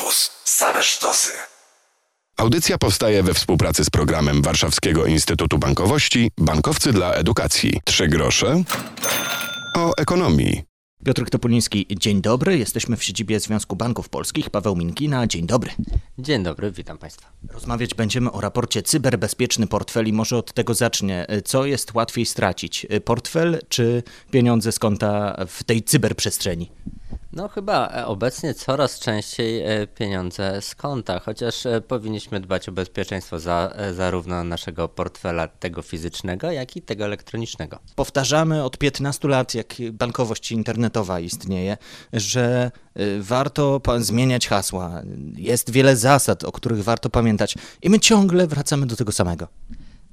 Campus. Same sztosy. Audycja powstaje we współpracy z programem Warszawskiego Instytutu Bankowości Bankowcy dla Edukacji. Trzy grosze o ekonomii. Piotr Topuliński, dzień dobry. Jesteśmy w siedzibie Związku Banków Polskich. Paweł Minkina, dzień dobry. Dzień dobry, witam Państwa. Rozmawiać będziemy o raporcie Cyberbezpieczny Portfel i może od tego zacznie. Co jest łatwiej stracić? Portfel czy pieniądze z konta w tej cyberprzestrzeni? No chyba e, obecnie coraz częściej e, pieniądze z konta, chociaż e, powinniśmy dbać o bezpieczeństwo za, zarówno naszego portfela tego fizycznego, jak i tego elektronicznego. Powtarzamy od 15 lat, jak bankowość internetowa istnieje, że warto zmieniać hasła. Jest wiele zasad, o których warto pamiętać i my ciągle wracamy do tego samego.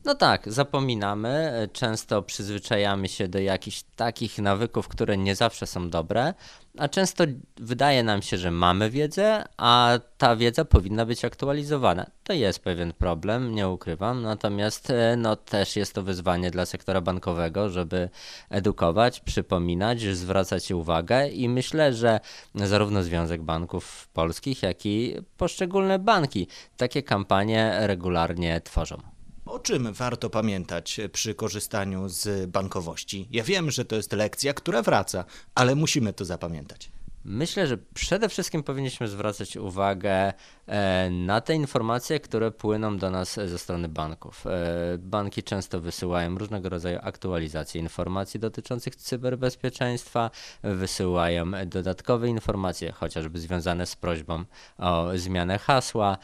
No tak, zapominamy, często przyzwyczajamy się do jakichś takich nawyków, które nie zawsze są dobre, a często wydaje nam się, że mamy wiedzę, a ta wiedza powinna być aktualizowana. To jest pewien problem, nie ukrywam, natomiast e, no, też jest to wyzwanie dla sektora bankowego, żeby edukować, przypominać, zwracać uwagę i myślę, że zarówno Związek Banków Polskich, jak i poszczególne banki takie kampanie regularnie tworzą. O czym warto pamiętać przy korzystaniu z bankowości? Ja wiem, że to jest lekcja, która wraca, ale musimy to zapamiętać. Myślę, że przede wszystkim powinniśmy zwracać uwagę e, na te informacje, które płyną do nas ze strony banków. E, banki często wysyłają różnego rodzaju aktualizacje informacji dotyczących cyberbezpieczeństwa, wysyłają dodatkowe informacje, chociażby związane z prośbą o zmianę hasła.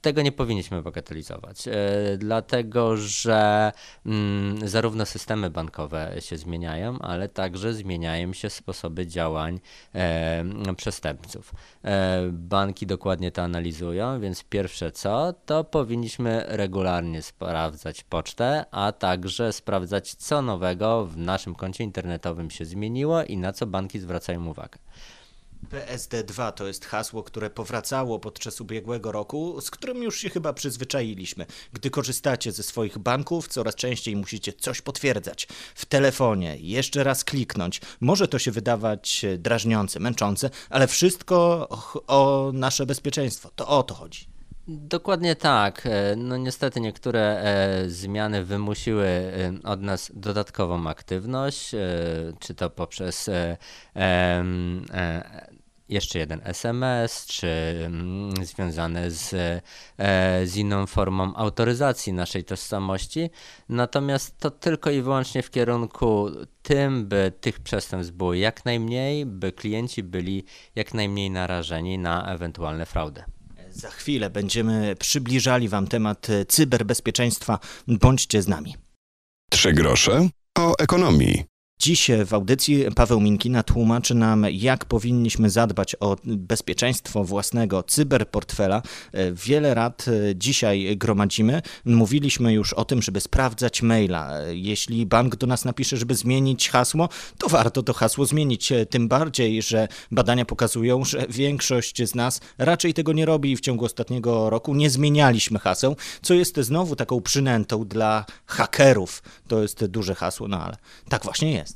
Tego nie powinniśmy bagatelizować, e, dlatego że mm, zarówno systemy bankowe się zmieniają, ale także zmieniają się sposoby działań e, przestępców. E, banki dokładnie to analizują, więc pierwsze co, to powinniśmy regularnie sprawdzać pocztę, a także sprawdzać, co nowego w naszym koncie internetowym się zmieniło i na co banki zwracają uwagę. PSD2 to jest hasło, które powracało podczas ubiegłego roku, z którym już się chyba przyzwyczailiśmy. Gdy korzystacie ze swoich banków, coraz częściej musicie coś potwierdzać w telefonie, jeszcze raz kliknąć. Może to się wydawać drażniące, męczące, ale wszystko o nasze bezpieczeństwo. To o to chodzi. Dokładnie tak. E, no niestety niektóre e, zmiany wymusiły e, od nas dodatkową aktywność, czy to poprzez jeszcze jeden SMS, czy mm, związane z, z inną formą autoryzacji naszej tożsamości. Natomiast to tylko i wyłącznie w kierunku tym, by tych przestępstw było jak najmniej, by klienci byli jak najmniej narażeni na ewentualne fraudy. Za chwilę będziemy przybliżali Wam temat cyberbezpieczeństwa. Bądźcie z nami. Trzy grosze o ekonomii. Dziś w audycji Paweł Minkina tłumaczy nam, jak powinniśmy zadbać o bezpieczeństwo własnego cyberportfela. Wiele lat dzisiaj gromadzimy. Mówiliśmy już o tym, żeby sprawdzać maila. Jeśli bank do nas napisze, żeby zmienić hasło, to warto to hasło zmienić. Tym bardziej, że badania pokazują, że większość z nas raczej tego nie robi i w ciągu ostatniego roku nie zmienialiśmy haseł, co jest znowu taką przynętą dla hakerów. To jest duże hasło, no ale tak właśnie jest.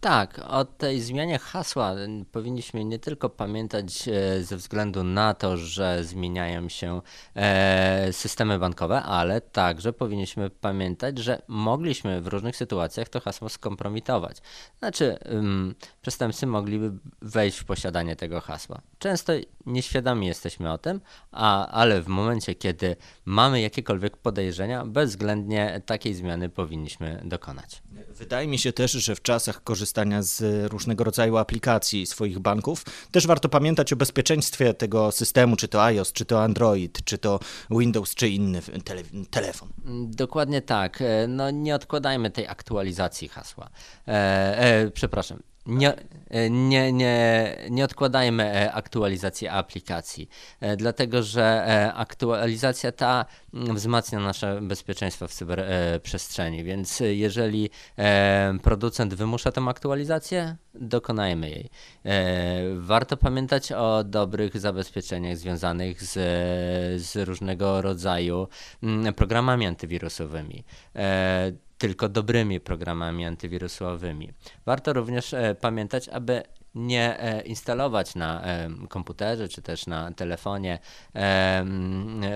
Tak, o tej zmianie hasła powinniśmy nie tylko pamiętać e, ze względu na to, że zmieniają się e, systemy bankowe, ale także powinniśmy pamiętać, że mogliśmy w różnych sytuacjach to hasło skompromitować. Znaczy, przestępcy mogliby wejść w posiadanie tego hasła. Często nieświadomi jesteśmy o tym, a, ale w momencie, kiedy mamy jakiekolwiek podejrzenia, bezwzględnie takiej zmiany powinniśmy dokonać. Wydaje mi się też, że w czasach korzystania z różnego rodzaju aplikacji swoich banków, też warto pamiętać o bezpieczeństwie tego systemu, czy to iOS, czy to Android, czy to Windows, czy inny tele telefon. Dokładnie tak. E, no nie odkładajmy tej aktualizacji hasła. E, e, przepraszam, nie, e, nie, nie, nie odkładajmy e, aktualizacji aplikacji, e, dlatego że aktualizacja ta mm, wzmacnia nasze bezpieczeństwo w cyberprzestrzeni, więc jeżeli producent wymusza tę aktualizację, dokonajmy jej. Warto pamiętać o dobrych zabezpieczeniach związanych z, z różnego rodzaju mm, programami antywirusowymi tylko dobrymi programami antywirusowymi. Warto również e, pamiętać, aby nie instalować na komputerze czy też na telefonie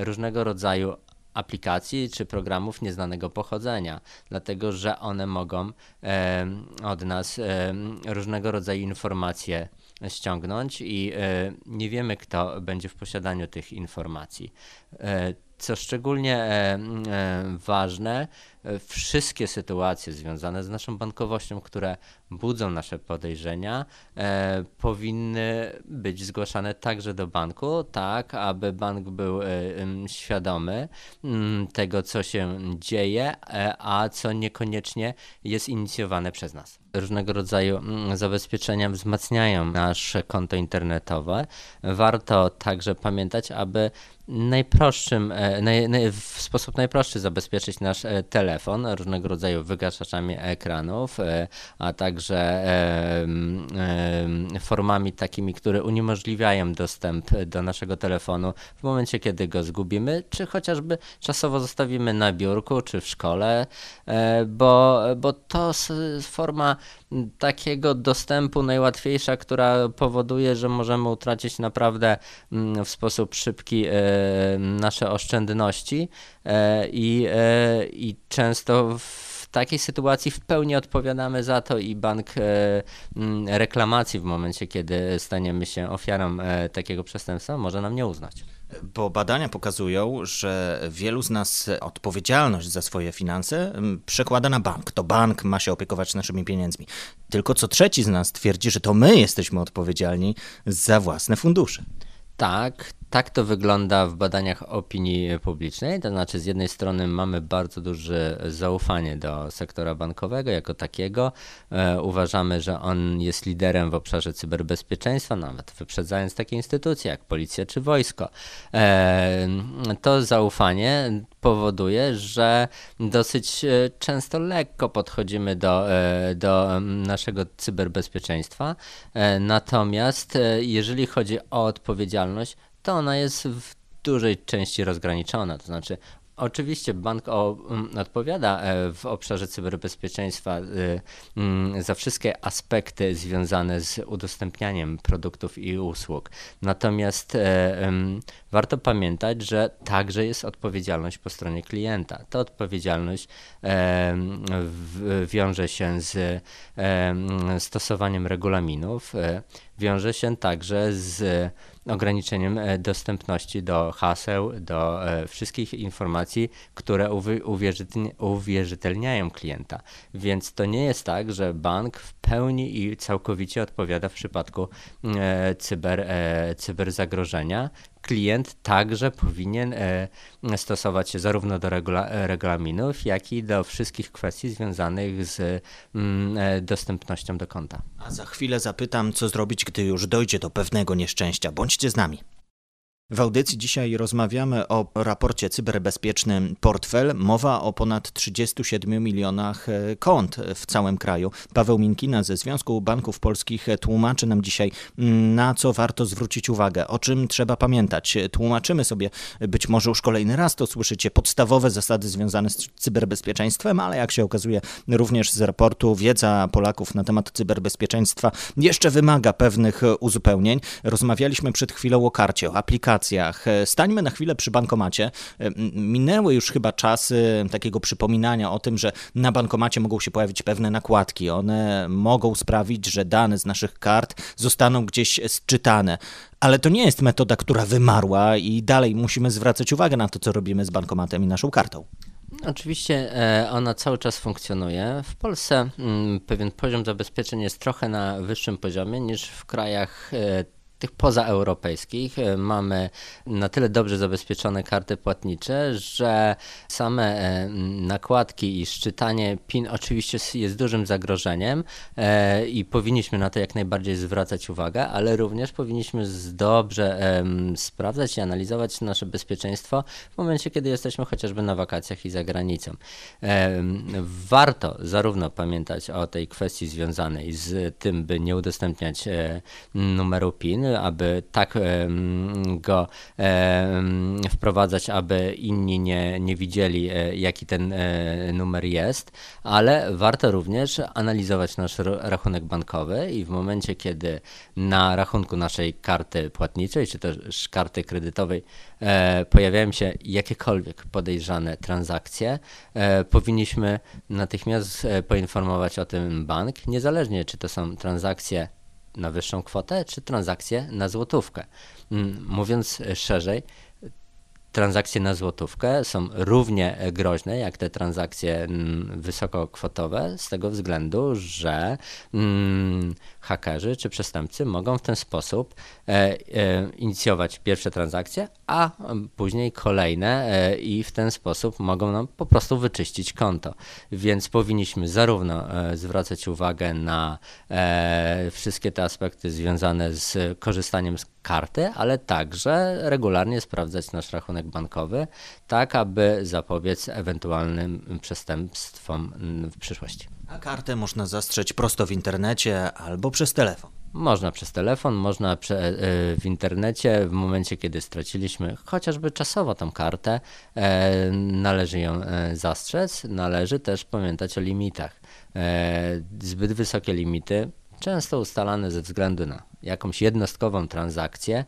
różnego rodzaju aplikacji czy programów nieznanego pochodzenia, dlatego że one mogą e, od nas e, różnego rodzaju informacje ściągnąć i e, nie wiemy, kto będzie w posiadaniu tych informacji. Co szczególnie ważne, wszystkie sytuacje związane z naszą bankowością, które budzą nasze podejrzenia, e, powinny być zgłaszane także do banku, tak aby bank był e, świadomy m, mm, tego, co się dzieje, e, a co niekoniecznie jest inicjowane przez nas. Różnego rodzaju mm, zabezpieczenia wzmacniają nasze konto internetowe. Warto także pamiętać, aby najprostszym, e, naj, naj, w sposób najprostszy zabezpieczyć nasz e, telefon różnego rodzaju wygaszaczami ekranów, e, a także formami takimi, które uniemożliwiają dostęp do naszego telefonu w momencie, kiedy go zgubimy, czy chociażby czasowo zostawimy na biurku, czy w szkole, bo, bo to forma takiego dostępu najłatwiejsza, która powoduje, że możemy utracić naprawdę mm, w sposób szybki nasze oszczędności e, i, e, i często w takiej sytuacji w pełni odpowiadamy za to i bank e, reklamacji w momencie, kiedy staniemy się ofiarą takiego przestępstwa, może nam nie uznać. Bo badania pokazują, że wielu z nas odpowiedzialność za swoje finanse przekłada na bank. To bank ma się opiekować naszymi pieniędzmi. Tylko co trzeci z nas twierdzi, że to my jesteśmy odpowiedzialni za własne fundusze. Tak, tak to wygląda w badaniach opinii publicznej. To znaczy, z jednej strony mamy bardzo duże zaufanie do sektora bankowego jako takiego. E, uważamy, że on jest liderem w obszarze cyberbezpieczeństwa, nawet wyprzedzając takie instytucje jak policja czy wojsko. To zaufanie powoduje, że dosyć e, często lekko podchodzimy do, e, do naszego cyberbezpieczeństwa. E, natomiast jeżeli chodzi o odpowiedzialność, to ona jest w dużej części rozgraniczona. To znaczy, Oczywiście bank o, um, odpowiada w obszarze cyberbezpieczeństwa um, za wszystkie aspekty związane z udostępnianiem produktów i usług. Natomiast warto pamiętać, że także jest odpowiedzialność po stronie klienta. Ta odpowiedzialność w, wiąże się z stosowaniem regulaminów, wiąże się także z ograniczeniem e, dostępności do haseł, do e, wszystkich informacji, które uwierzytelniają klienta. Więc to nie jest tak, że bank w pełni i całkowicie odpowiada w przypadku e, cyber, cyberzagrożenia klient także powinien e, stosować się zarówno do regula regulaminów, jak i do wszystkich kwestii związanych z mm, e, dostępnością do konta. A za chwilę zapytam, co zrobić, gdy już dojdzie do pewnego nieszczęścia. Bądźcie z nami. W audycji dzisiaj rozmawiamy o raporcie Cyberbezpieczny Portfel. Mowa o ponad 37 milionach e, kont w całym kraju. Paweł Minkina ze Związku Banków Polskich tłumaczy nam dzisiaj, mm, na co warto zwrócić uwagę, o czym trzeba pamiętać. Tłumaczymy sobie, być może już kolejny raz to słyszycie, podstawowe zasady związane z cyberbezpieczeństwem, ale jak się okazuje, również z raportu wiedza Polaków na temat cyberbezpieczeństwa jeszcze wymaga pewnych uzupełnień. Rozmawialiśmy przed chwilą o karcie, o aplikacji aplikacjach. E, stańmy na chwilę przy bankomacie. E, minęły już chyba czasy takiego przypominania o tym, że na bankomacie mogą się pojawić pewne nakładki. One mogą sprawić, że dane z naszych kart zostaną gdzieś sczytane. Ale to nie jest metoda, która wymarła i dalej musimy zwracać uwagę na to, co robimy z bankomatem i naszą kartą. Oczywiście e, ona cały czas funkcjonuje. W Polsce mm, pewien poziom zabezpieczeń jest trochę na wyższym poziomie niż w krajach tych pozaeuropejskich e, mamy na tyle dobrze zabezpieczone karty płatnicze, że same e, nakładki i szczytanie PIN oczywiście jest dużym zagrożeniem e, i powinniśmy na to jak najbardziej zwracać uwagę, ale również powinniśmy dobrze sprawdzać i analizować nasze bezpieczeństwo w momencie, kiedy jesteśmy chociażby na wakacjach i za granicą. Warto zarówno pamiętać o tej kwestii związanej z tym, by nie udostępniać numeru PIN, aby tak go wprowadzać, aby inni nie, nie widzieli, e, jaki ten e, numer jest, ale warto również analizować nasz rachunek bankowy i w momencie, kiedy na rachunku naszej karty płatniczej, czy też karty kredytowej e, pojawiają się jakiekolwiek podejrzane transakcje, powinniśmy natychmiast poinformować o tym bank, niezależnie czy to są transakcje na wyższą kwotę, czy transakcje na złotówkę. Mm, mówiąc szerzej, transakcje na złotówkę są równie groźne jak te transakcje mm, wysokokwotowe, z tego względu, że mm, hakerzy czy przestępcy mogą w ten sposób e, e, inicjować pierwsze transakcje, a później kolejne e, i w ten sposób mogą nam po prostu wyczyścić konto. Więc powinniśmy zarówno zwracać uwagę na wszystkie te aspekty związane z korzystaniem z karty, ale także regularnie sprawdzać nasz rachunek bankowy, tak aby zapobiec ewentualnym przestępstwom w przyszłości. A kartę można zastrzeć prosto w internecie albo przez telefon. Można przez telefon, można e, w internecie. W momencie, kiedy straciliśmy chociażby czasowo tą kartę, e, należy ją e, zastrzec. Należy też pamiętać o limitach. Zbyt wysokie limity, często ustalane ze względu na jakąś jednostkową transakcję,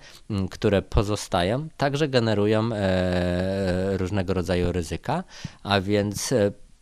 które pozostają, także generują różnego rodzaju ryzyka, a więc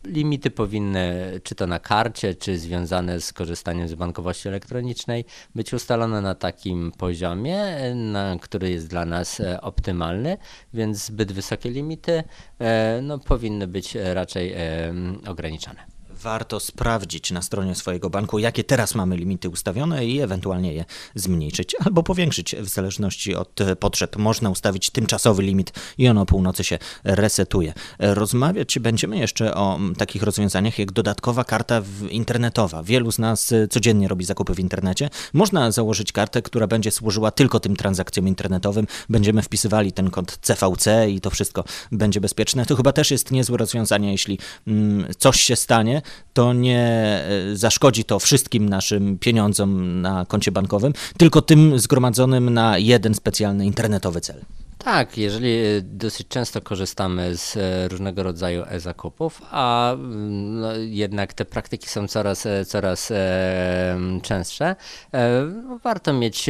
Limity powinny, czy to na karcie, czy związane z korzystaniem z bankowości elektronicznej, być ustalone na takim poziomie, na, który jest dla nas e, optymalny, więc zbyt wysokie limity e, no, powinny być raczej e, ograniczane warto sprawdzić na stronie swojego banku, jakie teraz mamy limity ustawione i ewentualnie je zmniejszyć albo powiększyć w zależności od potrzeb. Można ustawić tymczasowy limit i on o północy się resetuje. Rozmawiać będziemy jeszcze o takich rozwiązaniach jak dodatkowa karta internetowa. Wielu z nas codziennie robi zakupy w internecie. Można założyć kartę, która będzie służyła tylko tym transakcjom internetowym. Będziemy wpisywali ten kod CVC i to wszystko będzie bezpieczne. To chyba też jest niezłe rozwiązanie, jeśli mm, coś się stanie, to nie e, zaszkodzi to wszystkim naszym pieniądzom na koncie bankowym, tylko tym zgromadzonym na jeden specjalny internetowy cel. Tak, jeżeli e, dosyć często korzystamy z e, różnego rodzaju e-zakupów, a mm, no, jednak te praktyki są coraz, coraz e, częstsze, e, warto mieć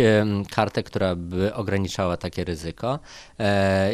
kartę, która by ograniczała takie ryzyko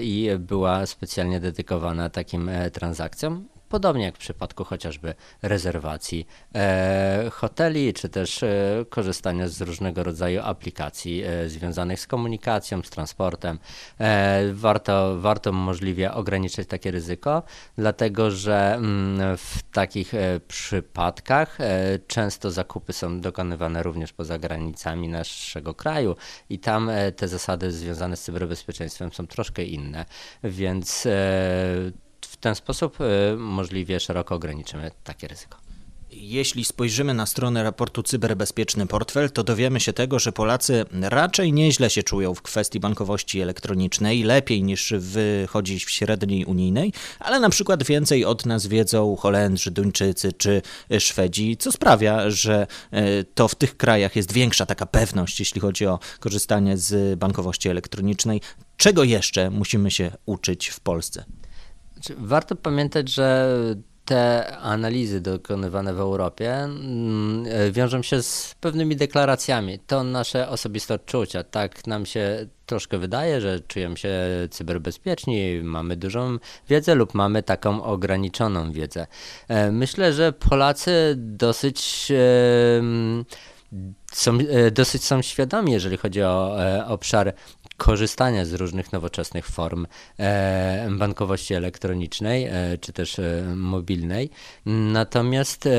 i była specjalnie dedykowana takim transakcjom. Podobnie jak w przypadku chociażby rezerwacji e, hoteli, czy też e, korzystania z różnego rodzaju aplikacji e, związanych z komunikacją, z transportem. E, warto, warto możliwie ograniczyć takie ryzyko, dlatego że mm, w takich e, przypadkach e, często zakupy są dokonywane również poza granicami naszego kraju i tam te zasady związane z cyberbezpieczeństwem są troszkę inne, więc ten sposób y, możliwie szeroko ograniczymy takie ryzyko. Jeśli spojrzymy na stronę raportu Cyberbezpieczny Portfel, to dowiemy się tego, że Polacy raczej nieźle się czują w kwestii bankowości elektronicznej, lepiej niż wychodzi w średniej unijnej, ale na przykład więcej od nas wiedzą Holendrzy, Duńczycy czy Szwedzi, co sprawia, że e, to w tych krajach jest większa taka pewność, jeśli chodzi o korzystanie z bankowości elektronicznej. Czego jeszcze musimy się uczyć w Polsce? Warto pamiętać, że te analizy dokonywane w Europie mm, e, wiążą się z pewnymi deklaracjami. To nasze osobiste odczucia. Tak nam się troszkę wydaje, że czujemy się cyberbezpieczni, mamy dużą wiedzę lub mamy taką ograniczoną wiedzę. E, myślę, że Polacy dosyć są, e, dosyć są świadomi, jeżeli chodzi o obszar korzystania z różnych nowoczesnych form e, bankowości elektronicznej e, czy też e, mobilnej. Natomiast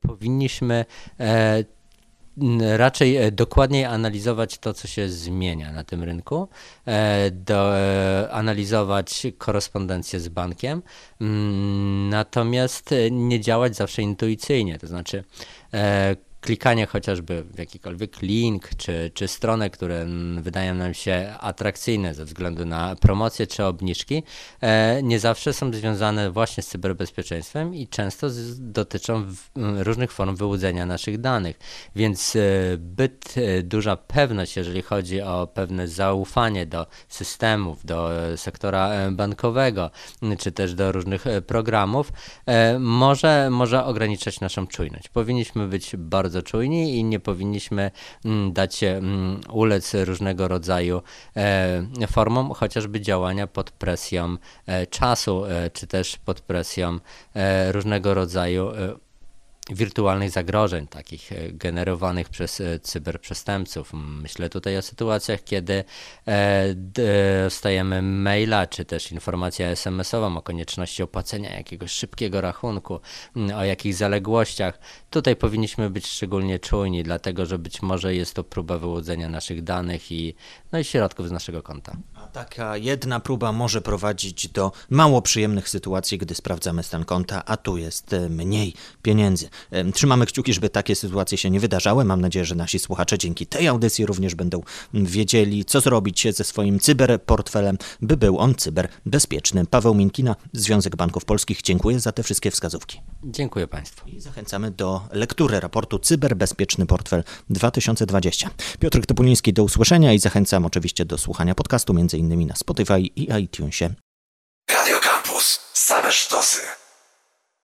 powinniśmy raczej dokładniej analizować to, co się zmienia na tym rynku, do, analizować korespondencję z bankiem, natomiast nie działać zawsze intuicyjnie, to znaczy klikanie chociażby w jakikolwiek link czy, czy stronę, które wydają nam się atrakcyjne ze względu na promocje czy obniżki, e, nie zawsze są związane właśnie z cyberbezpieczeństwem i często dotyczą różnych form wyłudzenia naszych danych. Więc e, byt e, duża pewność, jeżeli chodzi o pewne zaufanie do systemów, do sektora bankowego, czy też do różnych programów, może, może ograniczać naszą czujność. Powinniśmy być bardzo bardzo czujni i nie powinniśmy mm, dać się mm, ulec różnego rodzaju e, formom, chociażby działania pod presją e, czasu, e, czy też pod presją różnego rodzaju wirtualnych zagrożeń, takich e, generowanych przez e, cyberprzestępców. Myślę tutaj o sytuacjach, kiedy e, dostajemy maila, czy też informację SMS-ową o konieczności opłacenia jakiegoś szybkiego rachunku, o jakichś zaległościach. Tutaj powinniśmy być szczególnie czujni, dlatego że być może jest to próba wyłudzenia naszych danych i, no i środków z naszego konta. Taka jedna próba może prowadzić do mało przyjemnych sytuacji, gdy sprawdzamy stan konta, a tu jest mniej pieniędzy. Trzymamy kciuki, żeby takie sytuacje się nie wydarzały. Mam nadzieję, że nasi słuchacze dzięki tej audycji również będą wiedzieli, co zrobić ze swoim cyberportfelem, by był on cyberbezpieczny. Paweł Minkina, Związek Banków Polskich, dziękuję za te wszystkie wskazówki. Dziękuję Państwu. I zachęcamy do lektury raportu Cyberbezpieczny Portfel 2020. Piotr Topuliński, do usłyszenia i zachęcam oczywiście do słuchania podcastu, między innymi na Spotify i iTunesie. Radio Campus. Same sztosy.